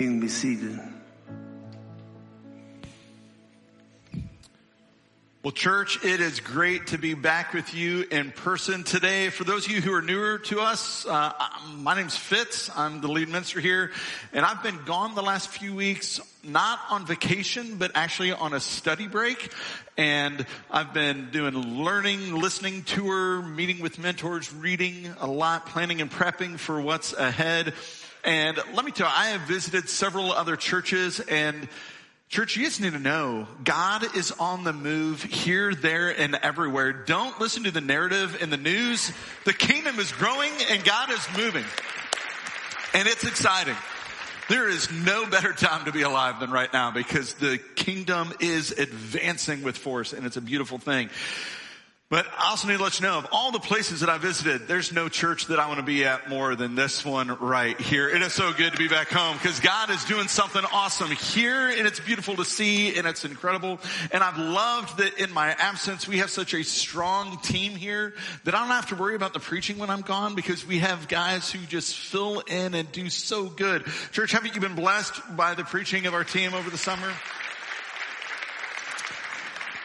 You can be seated. Well, church, it is great to be back with you in person today. For those of you who are newer to us, uh, my name's Fitz. I'm the lead minister here, and I've been gone the last few weeks, not on vacation, but actually on a study break. And I've been doing learning, listening tour, meeting with mentors, reading a lot, planning and prepping for what's ahead. And let me tell you, I have visited several other churches and Church, you just need to know God is on the move here, there, and everywhere. Don't listen to the narrative in the news. The kingdom is growing and God is moving. And it's exciting. There is no better time to be alive than right now because the kingdom is advancing with force and it's a beautiful thing. But I also need to let you know of all the places that I visited, there's no church that I want to be at more than this one right here. It is so good to be back home because God is doing something awesome here and it's beautiful to see and it's incredible. And I've loved that in my absence, we have such a strong team here that I don't have to worry about the preaching when I'm gone because we have guys who just fill in and do so good. Church, haven't you been blessed by the preaching of our team over the summer?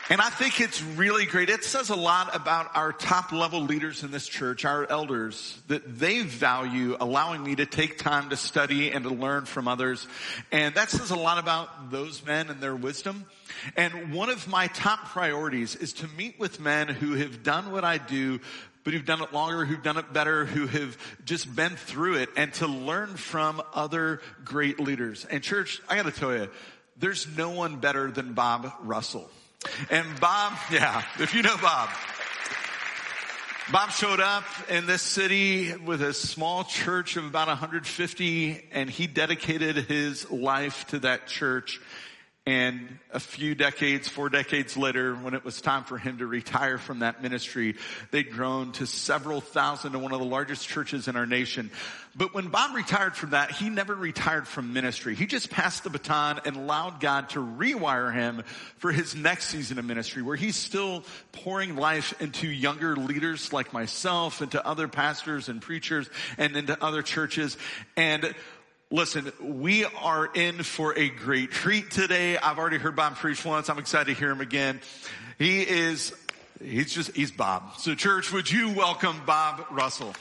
And I think it's really great. It says a lot about our top level leaders in this church, our elders, that they value allowing me to take time to study and to learn from others. And that says a lot about those men and their wisdom. And one of my top priorities is to meet with men who have done what I do, but who've done it longer, who've done it better, who have just been through it and to learn from other great leaders. And church, I gotta tell you, there's no one better than Bob Russell. And Bob, yeah, if you know Bob, Bob showed up in this city with a small church of about 150 and he dedicated his life to that church. And a few decades, four decades later, when it was time for him to retire from that ministry, they'd grown to several thousand to one of the largest churches in our nation. But when Bob retired from that, he never retired from ministry. He just passed the baton and allowed God to rewire him for his next season of ministry, where he's still pouring life into younger leaders like myself, into other pastors and preachers, and into other churches. And Listen, we are in for a great treat today. I've already heard Bob preach once. I'm excited to hear him again. He is, he's just, he's Bob. So church, would you welcome Bob Russell?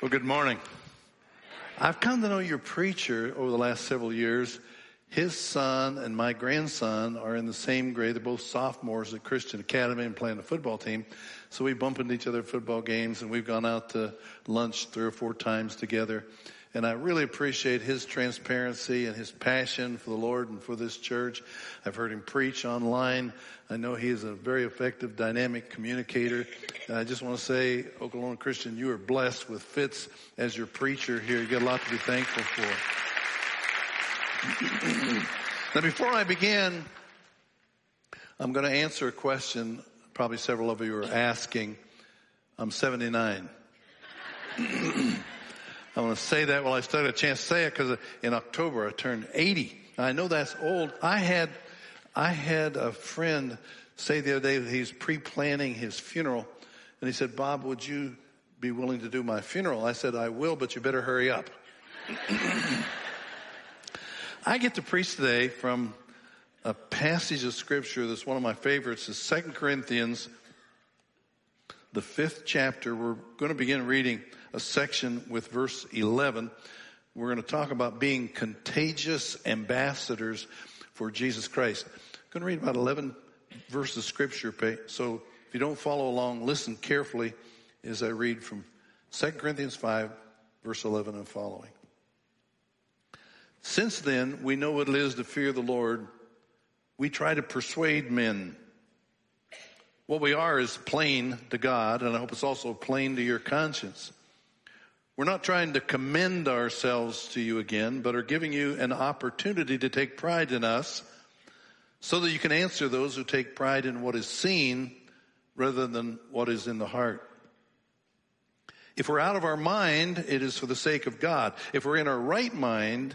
Well, good morning. I've come to know your preacher over the last several years his son and my grandson are in the same grade. They're both sophomores at Christian Academy and playing the football team. So we bump into each other at football games and we've gone out to lunch three or four times together. And I really appreciate his transparency and his passion for the Lord and for this church. I've heard him preach online. I know he is a very effective, dynamic communicator. And I just want to say, Okolona Christian, you are blessed with Fitz as your preacher here. You got a lot to be thankful for. now, before I begin, I'm going to answer a question probably several of you are asking. I'm 79. I want to say that while I still had a chance to say it because in October I turned 80. I know that's old. I had, I had a friend say the other day that he's pre-planning his funeral and he said, Bob, would you be willing to do my funeral? I said, I will, but you better hurry up. I get to preach today from a passage of scripture that's one of my favorites is Second Corinthians, the fifth chapter. We're going to begin reading a section with verse 11. We're going to talk about being contagious ambassadors for Jesus Christ. I'm going to read about 11 verses of scripture. So if you don't follow along, listen carefully as I read from 2 Corinthians 5, verse 11 and following. Since then, we know what it is to fear the Lord. We try to persuade men. What we are is plain to God, and I hope it's also plain to your conscience. We're not trying to commend ourselves to you again, but are giving you an opportunity to take pride in us so that you can answer those who take pride in what is seen rather than what is in the heart. If we're out of our mind, it is for the sake of God. If we're in our right mind,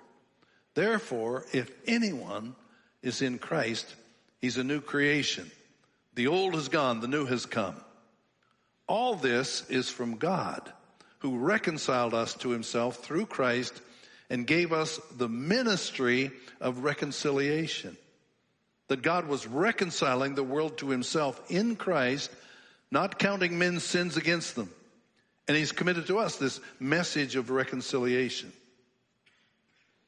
Therefore, if anyone is in Christ, he's a new creation. The old has gone, the new has come. All this is from God, who reconciled us to himself through Christ and gave us the ministry of reconciliation. That God was reconciling the world to himself in Christ, not counting men's sins against them. And he's committed to us this message of reconciliation.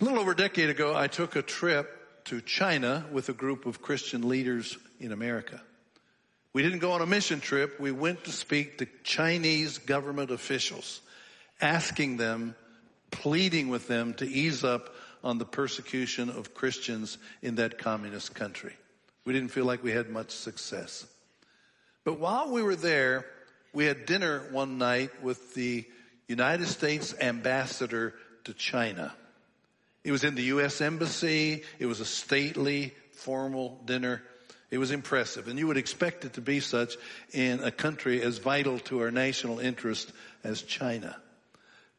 A little over a decade ago, I took a trip to China with a group of Christian leaders in America. We didn't go on a mission trip. We went to speak to Chinese government officials, asking them, pleading with them to ease up on the persecution of Christians in that communist country. We didn't feel like we had much success. But while we were there, we had dinner one night with the United States ambassador to China. It was in the U.S. Embassy. It was a stately, formal dinner. It was impressive. And you would expect it to be such in a country as vital to our national interest as China.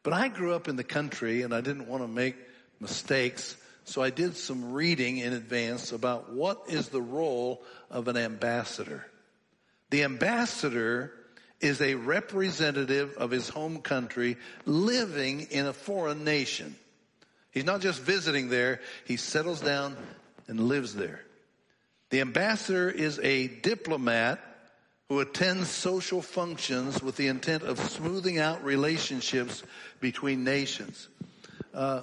But I grew up in the country and I didn't want to make mistakes. So I did some reading in advance about what is the role of an ambassador. The ambassador is a representative of his home country living in a foreign nation. He's not just visiting there, he settles down and lives there. The ambassador is a diplomat who attends social functions with the intent of smoothing out relationships between nations. Uh,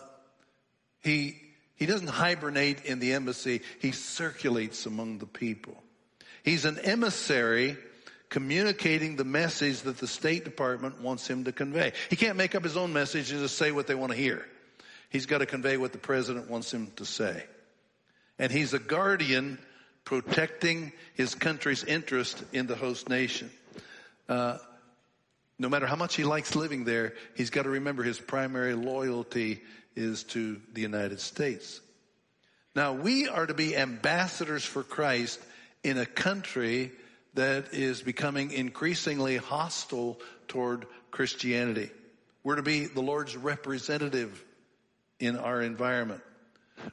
he, he doesn't hibernate in the embassy, he circulates among the people. He's an emissary communicating the message that the State Department wants him to convey. He can't make up his own message and just say what they want to hear. He's got to convey what the president wants him to say. And he's a guardian protecting his country's interest in the host nation. Uh, no matter how much he likes living there, he's got to remember his primary loyalty is to the United States. Now, we are to be ambassadors for Christ in a country that is becoming increasingly hostile toward Christianity. We're to be the Lord's representative in our environment.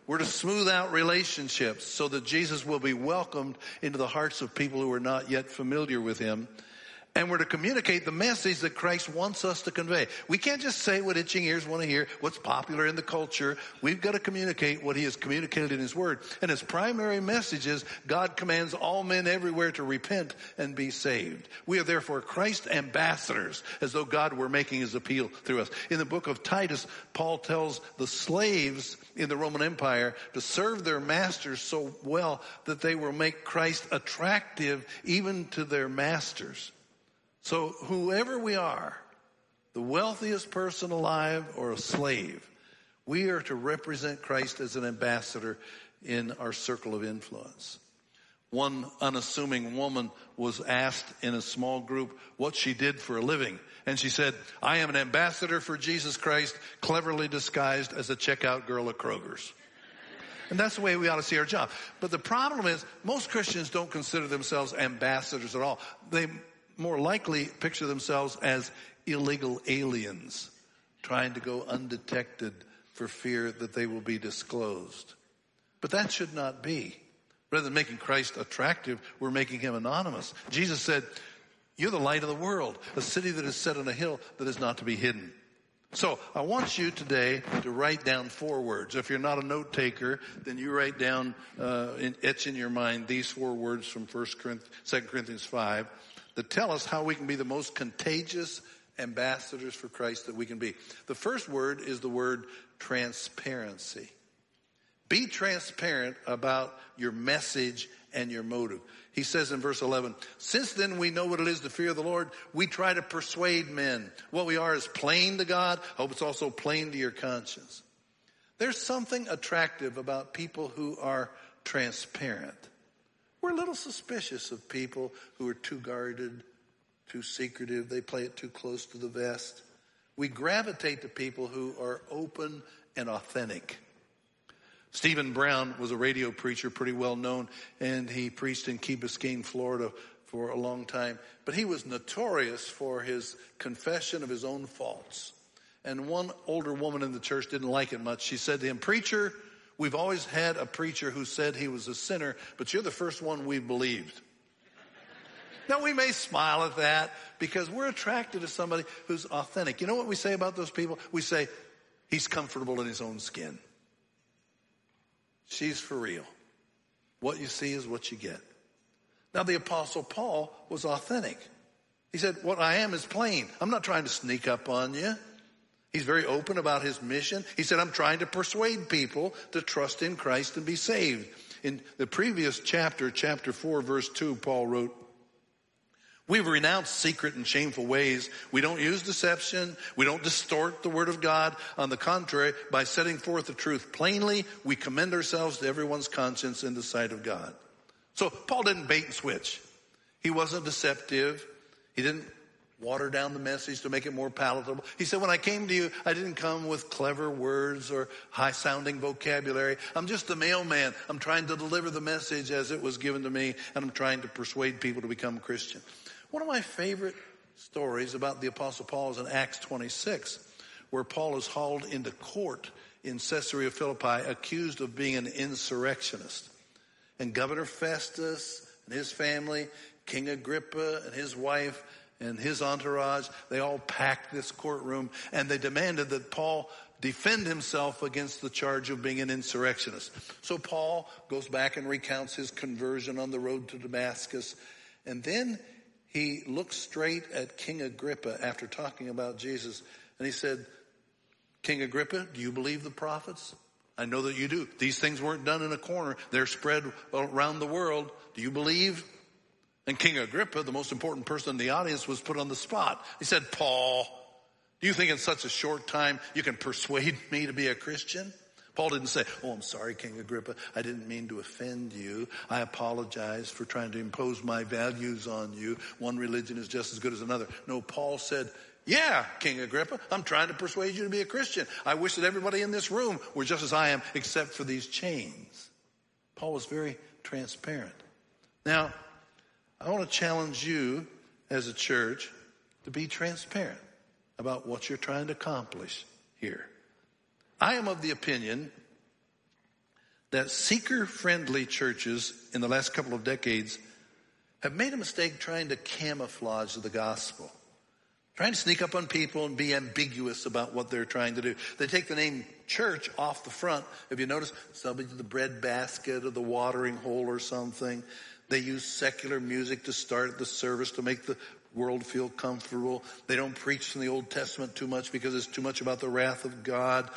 We're to smooth out relationships so that Jesus will be welcomed into the hearts of people who are not yet familiar with him and we're to communicate the message that Christ wants us to convey. We can't just say what itching ears want to hear, what's popular in the culture. We've got to communicate what he has communicated in his word. And his primary message is God commands all men everywhere to repent and be saved. We are therefore Christ ambassadors as though God were making his appeal through us. In the book of Titus, Paul tells the slaves in the Roman Empire to serve their masters so well that they will make Christ attractive even to their masters. So whoever we are, the wealthiest person alive or a slave, we are to represent Christ as an ambassador in our circle of influence. One unassuming woman was asked in a small group what she did for a living. And she said, I am an ambassador for Jesus Christ, cleverly disguised as a checkout girl at Kroger's. And that's the way we ought to see our job. But the problem is, most Christians don't consider themselves ambassadors at all. They more likely picture themselves as illegal aliens trying to go undetected for fear that they will be disclosed. But that should not be. Rather than making Christ attractive, we're making him anonymous. Jesus said, You're the light of the world, a city that is set on a hill that is not to be hidden. So I want you today to write down four words. If you're not a note taker, then you write down, uh, etch in your mind these four words from 1 Corinthians, 2 Corinthians 5 that tell us how we can be the most contagious ambassadors for Christ that we can be. The first word is the word transparency. Be transparent about your message and your motive. He says in verse 11, since then we know what it is to fear the Lord, we try to persuade men. What we are is plain to God. I hope it's also plain to your conscience. There's something attractive about people who are transparent. We're a little suspicious of people who are too guarded, too secretive. They play it too close to the vest. We gravitate to people who are open and authentic. Stephen Brown was a radio preacher, pretty well known, and he preached in Key Biscayne, Florida for a long time. But he was notorious for his confession of his own faults. And one older woman in the church didn't like it much. She said to him, Preacher, we've always had a preacher who said he was a sinner, but you're the first one we've believed. now we may smile at that because we're attracted to somebody who's authentic. You know what we say about those people? We say, he's comfortable in his own skin. She's for real. What you see is what you get. Now the apostle Paul was authentic. He said, what I am is plain. I'm not trying to sneak up on you. He's very open about his mission. He said, I'm trying to persuade people to trust in Christ and be saved. In the previous chapter, chapter 4, verse 2, Paul wrote, We've renounced secret and shameful ways. We don't use deception. We don't distort the word of God. On the contrary, by setting forth the truth plainly, we commend ourselves to everyone's conscience in the sight of God. So Paul didn't bait and switch. He wasn't deceptive. He didn't water down the message to make it more palatable. He said, when I came to you, I didn't come with clever words or high sounding vocabulary. I'm just a mailman. I'm trying to deliver the message as it was given to me and I'm trying to persuade people to become Christian. One of my favorite stories about the apostle Paul is in Acts 26, where Paul is hauled into court in Caesarea Philippi accused of being an insurrectionist. And Governor Festus and his family, King Agrippa and his wife and his entourage, they all packed this courtroom and they demanded that Paul defend himself against the charge of being an insurrectionist. So Paul goes back and recounts his conversion on the road to Damascus. And then he looked straight at King Agrippa after talking about Jesus and he said, King Agrippa, do you believe the prophets? I know that you do. These things weren't done in a corner. They're spread around the world. Do you believe? And King Agrippa, the most important person in the audience, was put on the spot. He said, Paul, do you think in such a short time you can persuade me to be a Christian? Paul didn't say, Oh, I'm sorry, King Agrippa. I didn't mean to offend you. I apologize for trying to impose my values on you. One religion is just as good as another. No, Paul said, yeah, King Agrippa, I'm trying to persuade you to be a Christian. I wish that everybody in this room were just as I am, except for these chains. Paul was very transparent. Now, I want to challenge you as a church to be transparent about what you're trying to accomplish here. I am of the opinion that seeker friendly churches in the last couple of decades have made a mistake trying to camouflage the gospel. Trying to sneak up on people and be ambiguous about what they're trying to do. They take the name church off the front. Have you noticed? Somebody the bread basket or the watering hole or something. They use secular music to start the service to make the world feel comfortable. They don't preach from the Old Testament too much because it's too much about the wrath of God.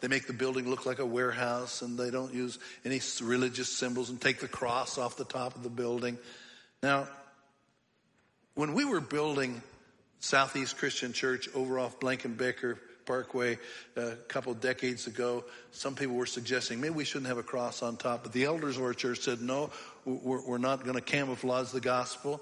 They make the building look like a warehouse and they don't use any religious symbols and take the cross off the top of the building. Now, when we were building Southeast Christian Church over off Blankenbaker Parkway uh, a couple decades ago, some people were suggesting maybe we shouldn't have a cross on top. But the elders of our church said, no, we're, not going to camouflage the gospel.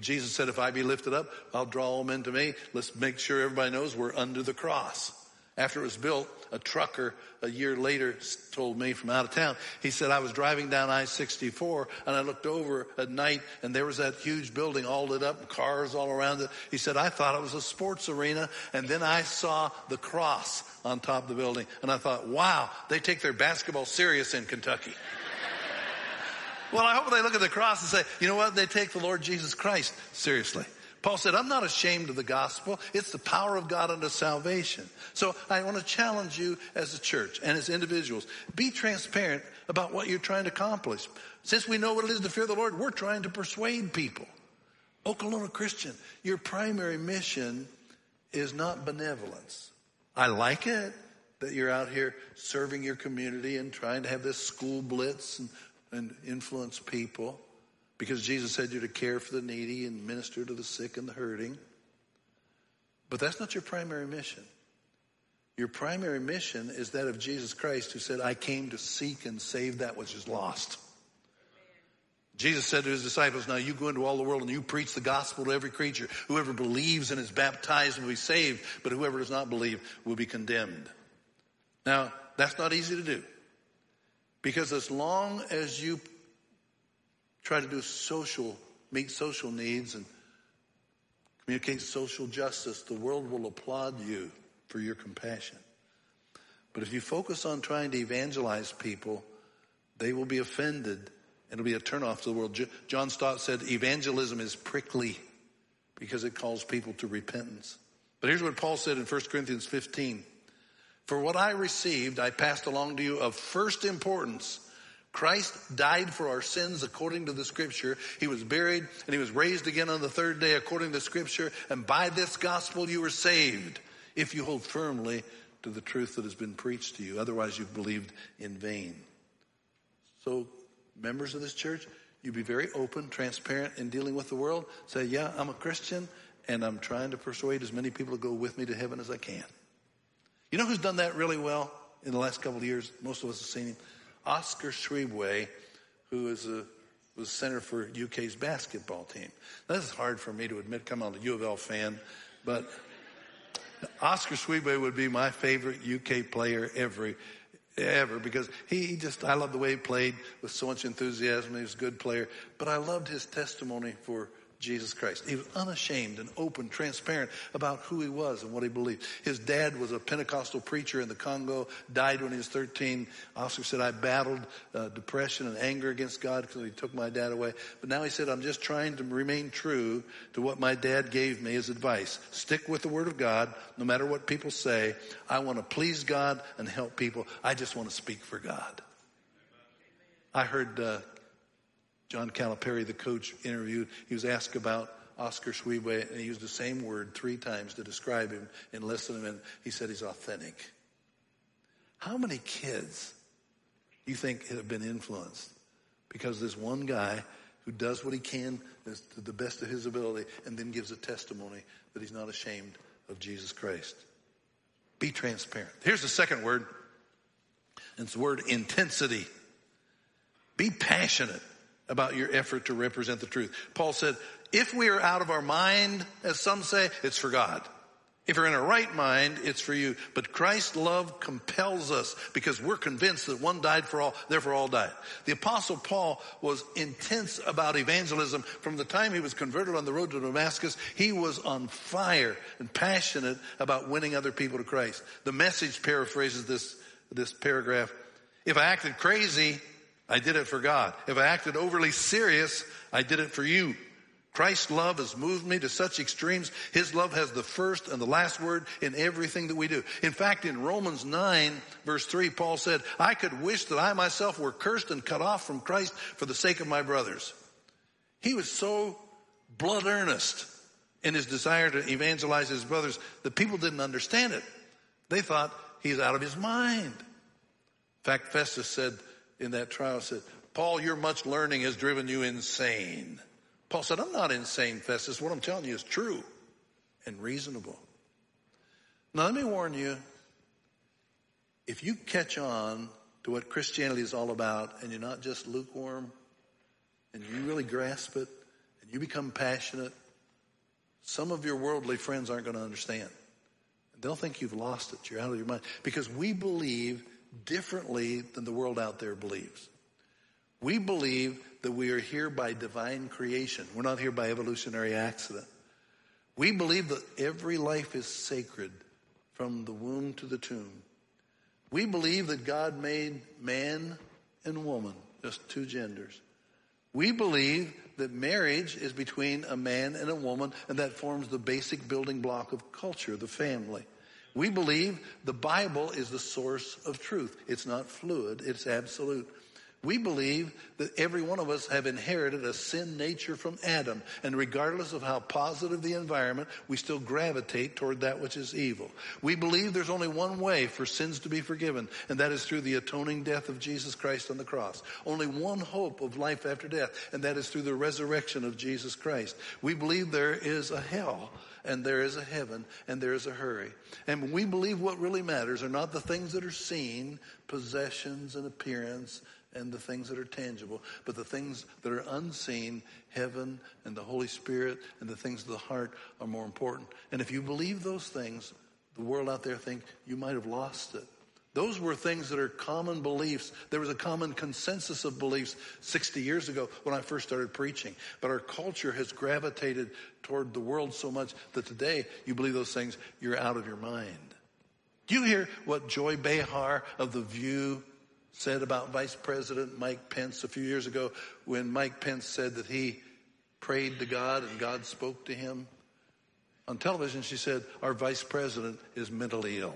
Jesus said, if I be lifted up, I'll draw them into me. Let's make sure everybody knows we're under the cross. After it was built, a trucker a year later told me from out of town, he said, I was driving down I-64 and I looked over at night and there was that huge building all lit up, cars all around it. He said, I thought it was a sports arena and then I saw the cross on top of the building and I thought, wow, they take their basketball serious in Kentucky. well, I hope they look at the cross and say, you know what? They take the Lord Jesus Christ seriously. Paul said, I'm not ashamed of the gospel. It's the power of God unto salvation. So I want to challenge you as a church and as individuals. Be transparent about what you're trying to accomplish. Since we know what it is to fear the Lord, we're trying to persuade people. Okolona Christian, your primary mission is not benevolence. I like it that you're out here serving your community and trying to have this school blitz and, and influence people because Jesus said you're to care for the needy and minister to the sick and the hurting. But that's not your primary mission. Your primary mission is that of Jesus Christ who said, I came to seek and save that which is lost. Jesus said to his disciples, now you go into all the world and you preach the gospel to every creature. Whoever believes and is baptized will be saved, but whoever does not believe will be condemned. Now, that's not easy to do. Because as long as you try to do social, meet social needs and communicate social justice, the world will applaud you for your compassion. But if you focus on trying to evangelize people, they will be offended and It'll be a turnoff to the world. John Stott said evangelism is prickly because it calls people to repentance. But here's what Paul said in 1 Corinthians 15. For what I received, I passed along to you of first importance. Christ died for our sins according to the scripture. He was buried and he was raised again on the third day according to scripture. And by this gospel you were saved if you hold firmly to the truth that has been preached to you. Otherwise you've believed in vain. So members of this church, you be very open, transparent in dealing with the world. Say, yeah, I'm a Christian and I'm trying to persuade as many people to go with me to heaven as I can. You know who's done that really well in the last couple of years? Most of us have seen him. Oscar Tshiebwe, who is a was center for UK's basketball team. This is hard for me to admit. Come on, a U of L fan, but Oscar Tshiebwe would be my favorite UK player ever, ever because he, he just, I love the way he played with so much enthusiasm. He was a good player, but I loved his testimony for Jesus Christ. He was unashamed and open, transparent about who he was and what he believed. His dad was a Pentecostal preacher in the Congo, died when he was 13. Oscar said, I battled uh, depression and anger against God because he took my dad away. But now he said, I'm just trying to remain true to what my dad gave me as advice. Stick with the Word of God, no matter what people say. I want to please God and help people. I just want to speak for God. I heard uh, John Calipari, the coach, interviewed. He was asked about Oscar Tshiebwe, and he used the same word three times to describe him and listen to him, and he said he's authentic. How many kids do you think have been influenced because this one guy who does what he can to the best of his ability and then gives a testimony that he's not ashamed of Jesus Christ? Be transparent. Here's the second word. It's the word intensity. Be passionate about your effort to represent the truth. Paul said, if we are out of our mind, as some say, it's for God. If we're in a right mind, it's for you. But Christ's love compels us because we're convinced that one died for all, therefore all died. The apostle Paul was intense about evangelism from the time he was converted on the road to Damascus. He was on fire and passionate about winning other people to Christ. The message paraphrases this, this paragraph. If I acted crazy, I did it for God. If I acted overly serious, I did it for you. Christ's love has moved me to such extremes. His love has the first and the last word in everything that we do. In fact, in Romans 9 verse 3, Paul said, I could wish that I myself were cursed and cut off from Christ for the sake of my brothers. He was so blood earnest in his desire to evangelize his brothers that people didn't understand it. They thought he's out of his mind. In fact, Festus said, in that trial said, Paul, your much learning has driven you insane. Paul said, I'm not insane, Festus. What I'm telling you is true and reasonable. Now, let me warn you if you catch on to what Christianity is all about and you're not just lukewarm and you really grasp it and you become passionate, some of your worldly friends aren't going to understand. They'll think you've lost it. You're out of your mind. Because we believe differently than the world out there believes. We believe that we are here by divine creation. We're not here by evolutionary accident. We believe that every life is sacred from the womb to the tomb. We believe that God made man and woman, just two genders. We believe that marriage is between a man and a woman, and that forms the basic building block of culture, the family. We believe the Bible is the source of truth. It's not fluid, it's absolute. We believe that every one of us have inherited a sin nature from Adam, and regardless of how positive the environment, we still gravitate toward that which is evil. We believe there's only one way for sins to be forgiven, and that is through the atoning death of Jesus Christ on the cross. Only one hope of life after death, and that is through the resurrection of Jesus Christ. We believe there is a hell and there is a heaven and there is a hurry. And we believe what really matters are not the things that are seen, possessions and appearance and the things that are tangible, but the things that are unseen, heaven and the Holy Spirit and the things of the heart are more important. And if you believe those things, the world out there think you might have lost it. Those were things that are common beliefs. There was a common consensus of beliefs 60 years ago when I first started preaching. But our culture has gravitated toward the world so much that today you believe those things, you're out of your mind. Do you hear what Joy Behar of The View said about Vice President Mike Pence a few years ago when Mike Pence said that he prayed to God and God spoke to him? On television, she said, Our vice president is mentally ill.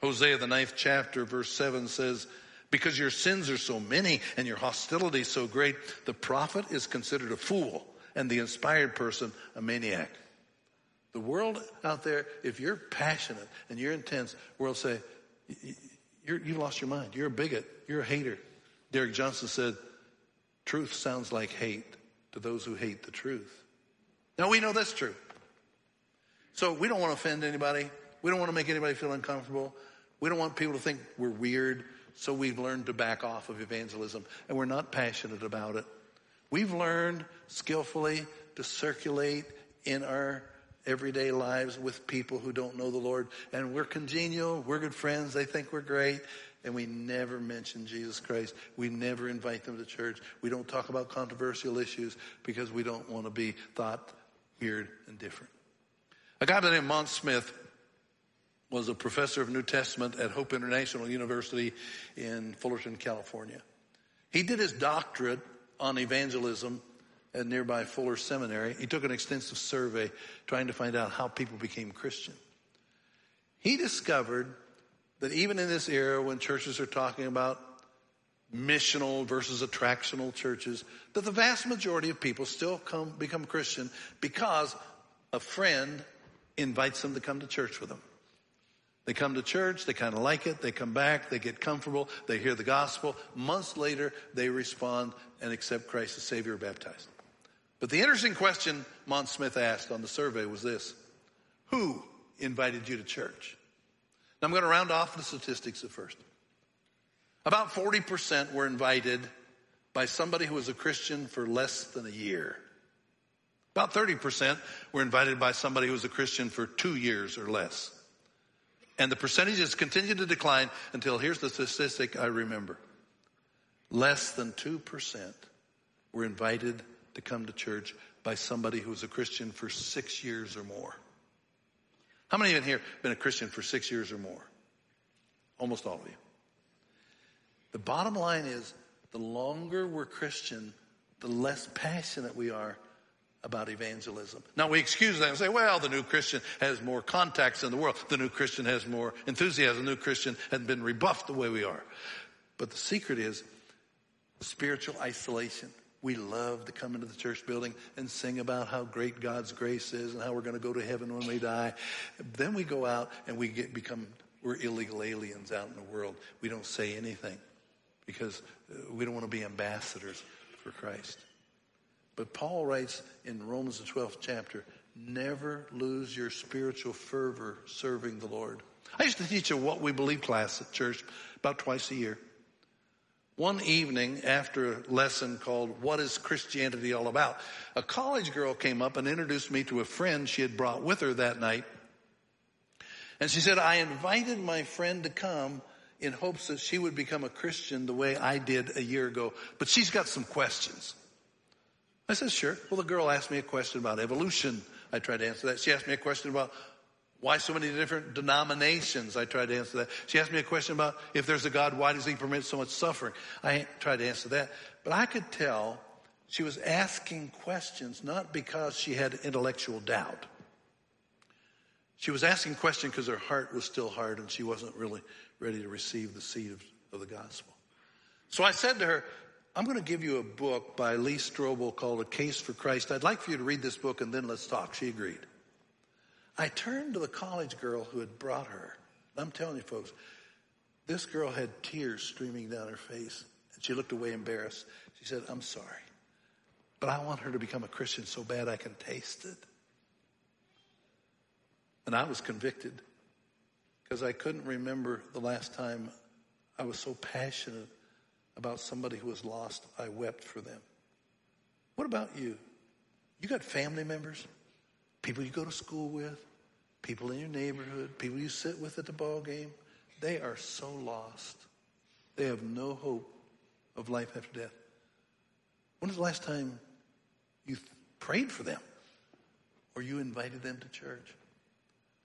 Hosea, the ninth chapter, verse 7 says, Because your sins are so many and your hostility so great, the prophet is considered a fool and the inspired person a maniac. The world out there, if you're passionate and you're intense, world say, you lost your mind. You're a bigot. You're a hater. Derek Johnson said, truth sounds like hate to those who hate the truth. Now we know that's true. So we don't want to offend anybody. We don't want to make anybody feel uncomfortable. We don't want people to think we're weird, so we've learned to back off of evangelism, and we're not passionate about it. We've learned skillfully to circulate in our everyday lives with people who don't know the Lord, and we're congenial, we're good friends, they think we're great, and we never mention Jesus Christ. We never invite them to church. We don't talk about controversial issues because we don't want to be thought weird and different. A guy by the name of Mont Smith was a professor of New Testament at Hope International University in Fullerton, California. He did his doctorate on evangelism at nearby Fuller Seminary. He took an extensive survey trying to find out how people became Christian. He discovered that even in this era when churches are talking about missional versus attractional churches, that the vast majority of people still come become Christian because a friend invites them to come to church with them. They come to church, they kind of like it, they come back, they get comfortable, they hear the gospel. Months later, they respond and accept Christ as Savior or baptized. But the interesting question Mont Smith asked on the survey was this Who invited you to church? Now I'm going to round off the statistics at first. About 40% were invited by somebody who was a Christian for less than a year. About 30% were invited by somebody who was a Christian for two years or less. And the percentages continue to decline until here's the statistic I remember. Less than 2% were invited to come to church by somebody who was a Christian for six years or more. How many of you in here have been a Christian for six years or more? Almost all of you. The bottom line is the longer we're Christian, the less passionate we are about evangelism. Now we excuse that and say, well, the new Christian has more contacts in the world. The new Christian has more enthusiasm. The new Christian has been rebuffed the way we are. But the secret is spiritual isolation. We love to come into the church building and sing about how great God's grace is and how we're going to go to heaven when we die. Then we go out and we get, become, we're illegal aliens out in the world. We don't say anything because uh, we don't want to be ambassadors for Christ. But Paul writes in Romans, the 12th chapter, never lose your spiritual fervor serving the Lord. I used to teach a what we believe class at church about twice a year. One evening after a lesson called What is Christianity All About? A college girl came up and introduced me to a friend she had brought with her that night. And she said, I invited my friend to come in hopes that she would become a Christian the way I did a year ago, but she's got some questions. I said, sure. Well, the girl asked me a question about evolution. I tried to answer that. She asked me a question about Why so many different denominations? I tried to answer that. She asked me a question about if there's a God, why does he permit so much suffering? I tried to answer that. But I could tell she was asking questions not because she had intellectual doubt. She was asking questions because her heart was still hard and she wasn't really ready to receive the seed of, of the gospel. So I said to her, I'm going to give you a book by Lee Strobel called A Case for Christ. I'd like for you to read this book and then let's talk. She agreed. I turned to the college girl who had brought her. I'm telling you folks, this girl had tears streaming down her face and she looked away embarrassed. She said, I'm sorry, but I want her to become a Christian so bad I can taste it. And I was convicted because I couldn't remember the last time I was so passionate about somebody who was lost. I wept for them. What about you? You got family members, people you go to school with, people in your neighborhood, people you sit with at the ball game. They are so lost. They have no hope of life after death. When was the last time you prayed for them or you invited them to church?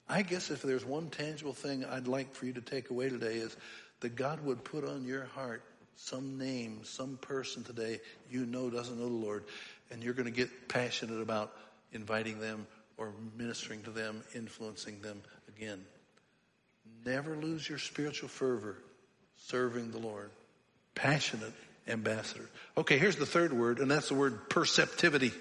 I guess if there's one tangible thing I'd like for you to take away today is that God would put on your heart some name, some person today you know doesn't know the Lord, and you're going to get passionate about inviting them or ministering to them, influencing them again. Never lose your spiritual fervor serving the Lord. Passionate ambassador. Okay, here's the third word, and that's the word perceptivity.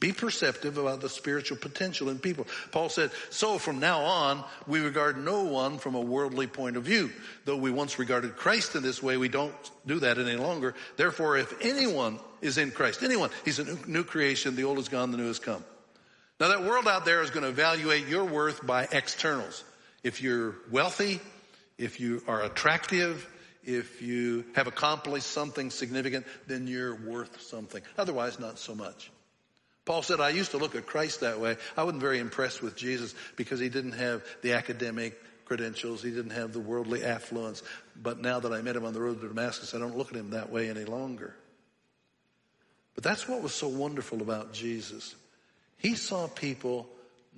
Be perceptive about the spiritual potential in people. Paul said, so from now on, we regard no one from a worldly point of view. Though we once regarded Christ in this way, we don't do that any longer. Therefore, if anyone is in Christ, anyone, he's a new creation, the old is gone, the new has come. Now that world out there is going to evaluate your worth by externals. If you're wealthy, if you are attractive, if you have accomplished something significant, then you're worth something. Otherwise, not so much. Paul said, I used to look at Christ that way. I wasn't very impressed with Jesus because he didn't have the academic credentials. He didn't have the worldly affluence. But now that I met him on the road to Damascus, I don't look at him that way any longer. But that's what was so wonderful about Jesus. He saw people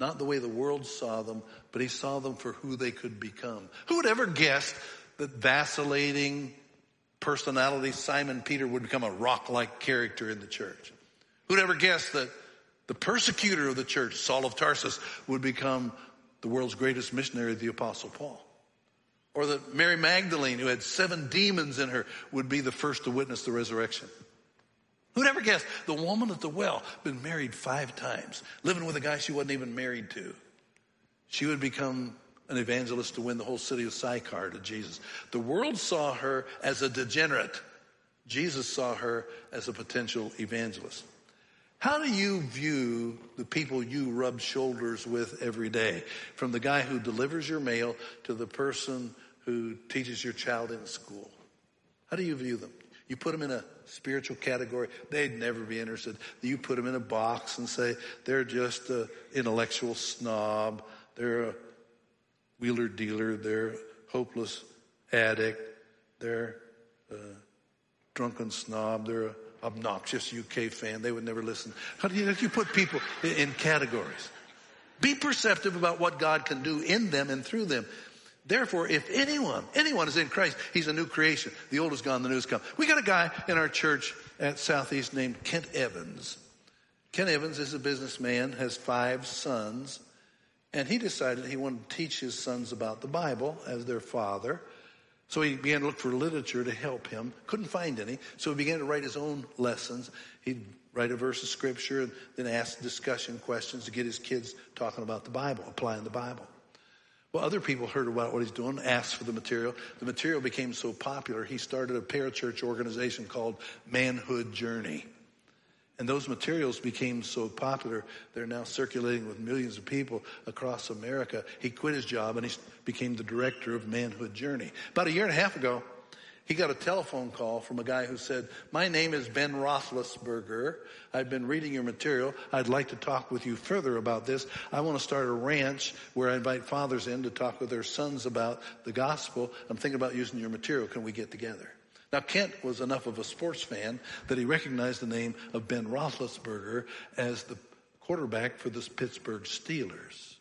not the way the world saw them, but he saw them for who they could become. Who would ever guess that vacillating personality Simon Peter would become a rock-like character in the church? Who'd ever guess that the persecutor of the church, Saul of Tarsus, would become the world's greatest missionary, the Apostle Paul. Or that Mary Magdalene, who had seven demons in her, would be the first to witness the resurrection. Who'd ever guess the woman at the well, been married five times, living with a guy she wasn't even married to. She would become an evangelist to win the whole city of Sychar to Jesus. The world saw her as a degenerate. Jesus saw her as a potential evangelist. How do you view the people you rub shoulders with every day? From the guy who delivers your mail to the person who teaches your child in school. How do you view them? You put them in a spiritual category, they'd never be interested. You put them in a box and say, they're just an intellectual snob, they're a wheeler dealer, they're hopeless addict, they're a drunken snob, they're a obnoxious UK fan. They would never listen. How do you, you put people in categories? Be perceptive about what God can do in them and through them. Therefore, if anyone, anyone is in Christ, he's a new creation. The old is gone, the new has come. We got a guy in our church at Southeast named Kent Evans. Kent Evans is a businessman, has five sons, and he decided he wanted to teach his sons about the Bible as their father. So he began to look for literature to help him. Couldn't find any. So he began to write his own lessons. He'd write a verse of scripture and then ask discussion questions to get his kids talking about the Bible, applying the Bible. Well, other people heard about what he's doing, asked for the material. The material became so popular, he started a parachurch organization called Manhood Journey. And those materials became so popular, they're now circulating with millions of people across America. He quit his job and he became the director of Manhood Journey. About a year and a half ago, he got a telephone call from a guy who said, my name is Ben Roethlisberger. I've been reading your material. I'd like to talk with you further about this. I want to start a ranch where I invite fathers in to talk with their sons about the gospel. I'm thinking about using your material. Can we get together? Now, Kent was enough of a sports fan that he recognized the name of Ben Roethlisberger as the quarterback for the Pittsburgh Steelers.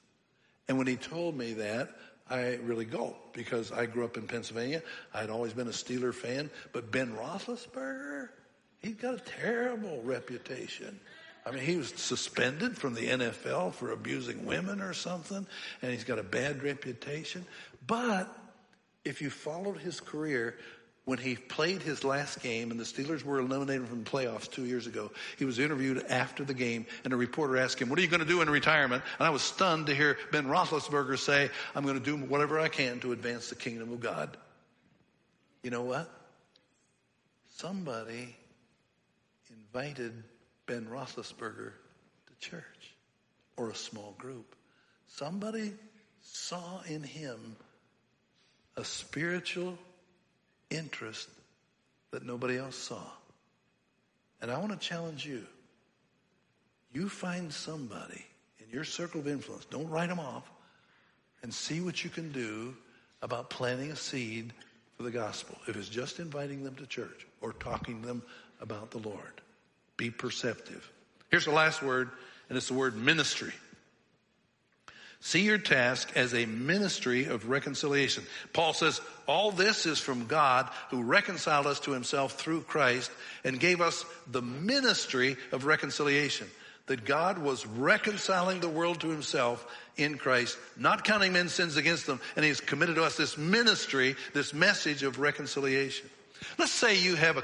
And when he told me that, I really gulped because I grew up in Pennsylvania. I'd always been a Steeler fan, but Ben Roethlisberger, he's got a terrible reputation. I mean, he was suspended from the NFL for abusing women or something, and he's got a bad reputation. But if you followed his career, when he played his last game and the Steelers were eliminated from the playoffs two years ago, he was interviewed after the game and a reporter asked him, what are you going to do in retirement? And I was stunned to hear Ben Roethlisberger say, I'm going to do whatever I can to advance the kingdom of God. You know what? Somebody invited Ben Roethlisberger to church or a small group. Somebody saw in him a spiritual interest that nobody else saw. And I want to challenge you. You find somebody in your circle of influence, don't write them off, and see what you can do about planting a seed for the gospel. If it's just inviting them to church or talking to them about the Lord, be perceptive. Here's the last word, and it's the word ministry. See your task as a ministry of reconciliation. Paul says, all this is from God who reconciled us to himself through Christ and gave us the ministry of reconciliation. That God was reconciling the world to himself in Christ, not counting men's sins against them, and he's committed to us this ministry, this message of reconciliation. Let's say you have a,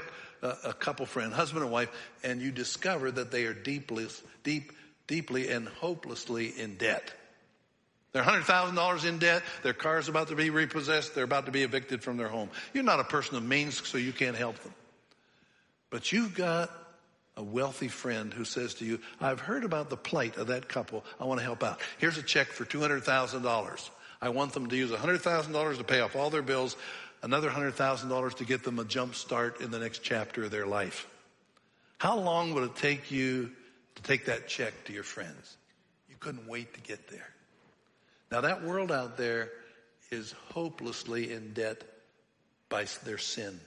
a, couple friend, husband and wife, and you discover that they are deeply, deep, deeply and hopelessly in debt. They're $100,000 in debt. Their car's about to be repossessed. They're about to be evicted from their home. You're not a person of means, so you can't help them. But you've got a wealthy friend who says to you, I've heard about the plight of that couple. I want to help out. Here's a check for $200,000. I want them to use $100,000 to pay off all their bills, another $100,000 to get them a jump start in the next chapter of their life. How long would it take you to take that check to your friends? You couldn't wait to get there. Now that world out there is hopelessly in debt by their sin,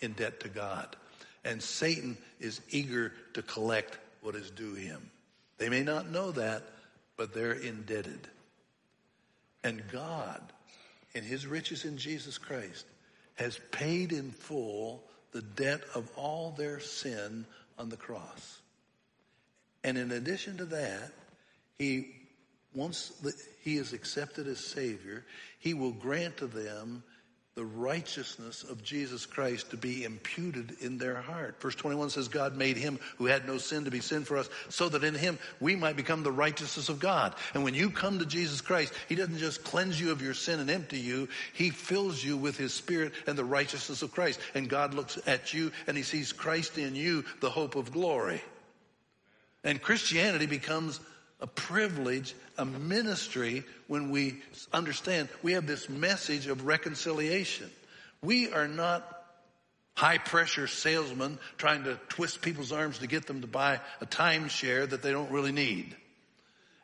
in debt to God. And Satan is eager to collect what is due him. They may not know that, but they're indebted. And God, in his riches in Jesus Christ, has paid in full the debt of all their sin on the cross. And in addition to that, he once he is accepted as Savior, he will grant to them the righteousness of Jesus Christ to be imputed in their heart. Verse 21 says, God made him who had no sin to be sin for us so that in him we might become the righteousness of God. And when you come to Jesus Christ, he doesn't just cleanse you of your sin and empty you. He fills you with his spirit and the righteousness of Christ. And God looks at you and he sees Christ in you, the hope of glory. And Christianity becomes a privilege, a ministry when we understand we have this message of reconciliation. We are not high pressure salesmen trying to twist people's arms to get them to buy a timeshare that they don't really need.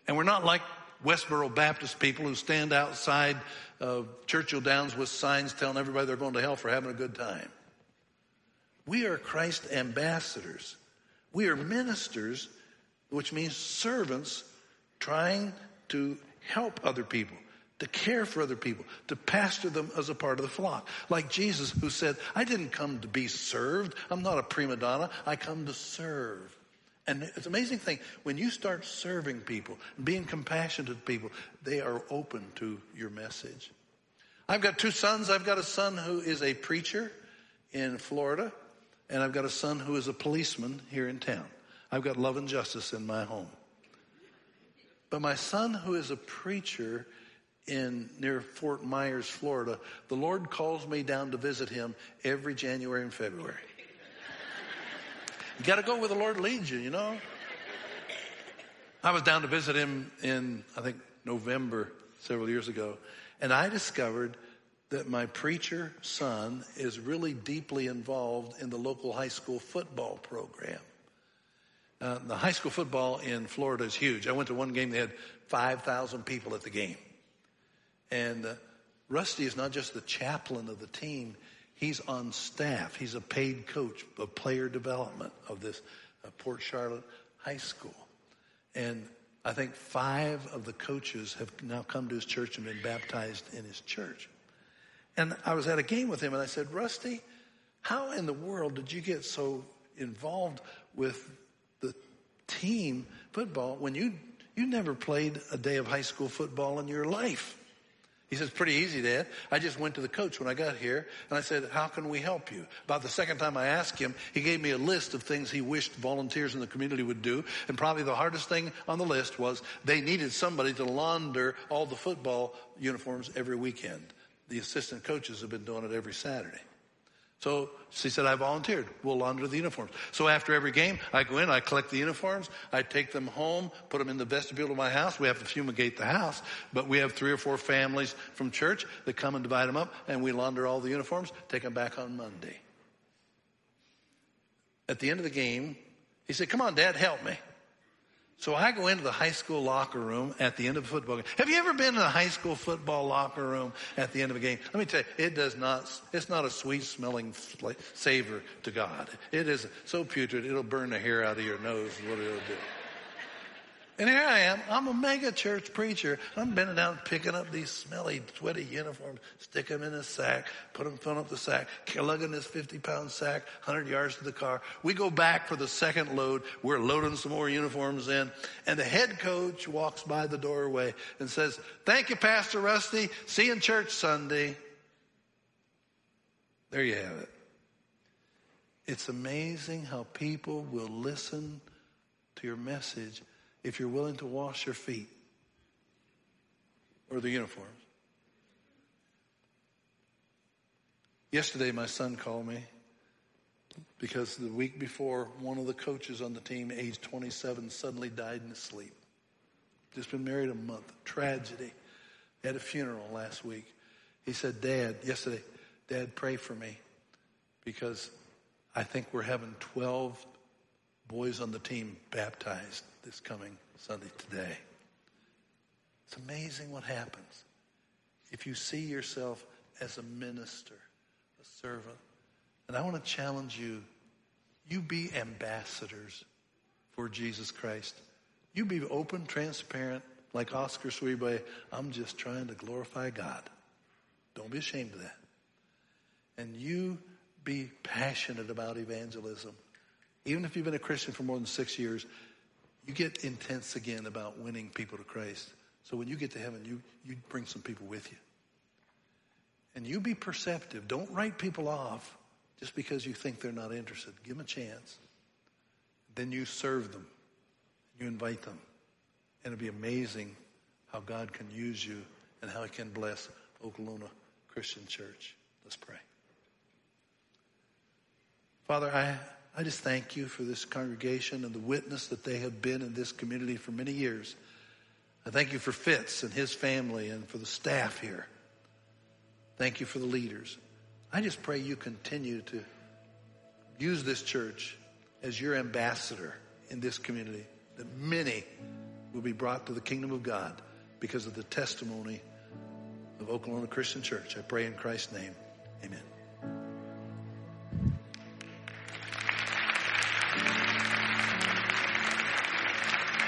And we're not like Westboro Baptist people who stand outside of Churchill Downs with signs telling everybody they're going to hell for having a good time. We are Christ ambassadors. We are ministers which means servants trying to help other people, to care for other people, to pastor them as a part of the flock. Like Jesus who said, I didn't come to be served. I'm not a prima donna. I come to serve. And it's an amazing thing. When you start serving people, being compassionate to people, they are open to your message. I've got two sons. I've got a son who is a preacher in Florida, and I've got a son who is a policeman here in town. I've got love and justice in my home. But my son, who is a preacher in near Fort Myers, Florida, the Lord calls me down to visit him every January and February. You got to go where the Lord leads you, you know. I was down to visit him in I think November several years ago, and I discovered that my preacher son is really deeply involved in the local high school football program. Uh, the high school football in Florida is huge. I went to one game, they had 5,000 people at the game. And uh, Rusty is not just the chaplain of the team, he's on staff. He's a paid coach of player development of this uh, Port Charlotte High School. And I think five of the coaches have now come to his church and been baptized in his church. And I was at a game with him and I said, Rusty, how in the world did you get so involved with the team football when you, you never played a day of high school football in your life? He says, pretty easy, Dad. I just went to the coach when I got here and I said, how can we help you? About the second time I asked him, he gave me a list of things he wished volunteers in the community would do. And probably the hardest thing on the list was they needed somebody to launder all the football uniforms every weekend. The assistant coaches have been doing it every Saturday. So she said, I volunteered. We'll launder the uniforms. So after every game, I go in, I collect the uniforms, I take them home, put them in the vestibule of my house. We have to fumigate the house, but we have three or four families from church that come and divide them up, and we launder all the uniforms, take them back on Monday. At the end of the game, he said, Come on, Dad, help me. So I go into the high school locker room at the end of a football game. Have you ever been in a high school football locker room at the end of a game? Let me tell you, it does not, it's not a sweet smelling savor to God. It is so putrid, it'll burn the hair out of your nose what it'll do. And here I am. I'm a mega church preacher. I'm bending down picking up these smelly, sweaty uniforms, stick them in a sack, put them, fill up the sack, lugging this 50 pound sack, 100 yards to the car. We go back for the second load. We're loading some more uniforms in. And the head coach walks by the doorway and says, thank you, Pastor Rusty. See you in church Sunday. There you have it. It's amazing how people will listen to your message if you're willing to wash your feet or the uniforms. Yesterday, my son called me because the week before, one of the coaches on the team, age 27, suddenly died in his sleep. Just been married a month. Tragedy. Had a funeral last week. He said, Dad, yesterday, Dad, pray for me because I think we're having 12 boys on the team baptized this coming Sunday today. It's amazing what happens if you see yourself as a minister, a servant. And I want to challenge you you be ambassadors for Jesus Christ. You be open, transparent, like Oscar Sweeby. I'm just trying to glorify God. Don't be ashamed of that. And you be passionate about evangelism. Even if you've been a Christian for more than six years, you get intense again about winning people to Christ. So when you get to heaven, you, you bring some people with you. And you be perceptive. Don't write people off just because you think they're not interested. Give them a chance. Then you serve them. You invite them. And it'll be amazing how God can use you and how he can bless Okolona Christian Church. Let's pray. Father, I I just thank you for this congregation and the witness that they have been in this community for many years. I thank you for Fitz and his family and for the staff here. Thank you for the leaders. I just pray you continue to use this church as your ambassador in this community, that many will be brought to the kingdom of God because of the testimony of Okolona Christian Church. I pray in Christ's name. Amen.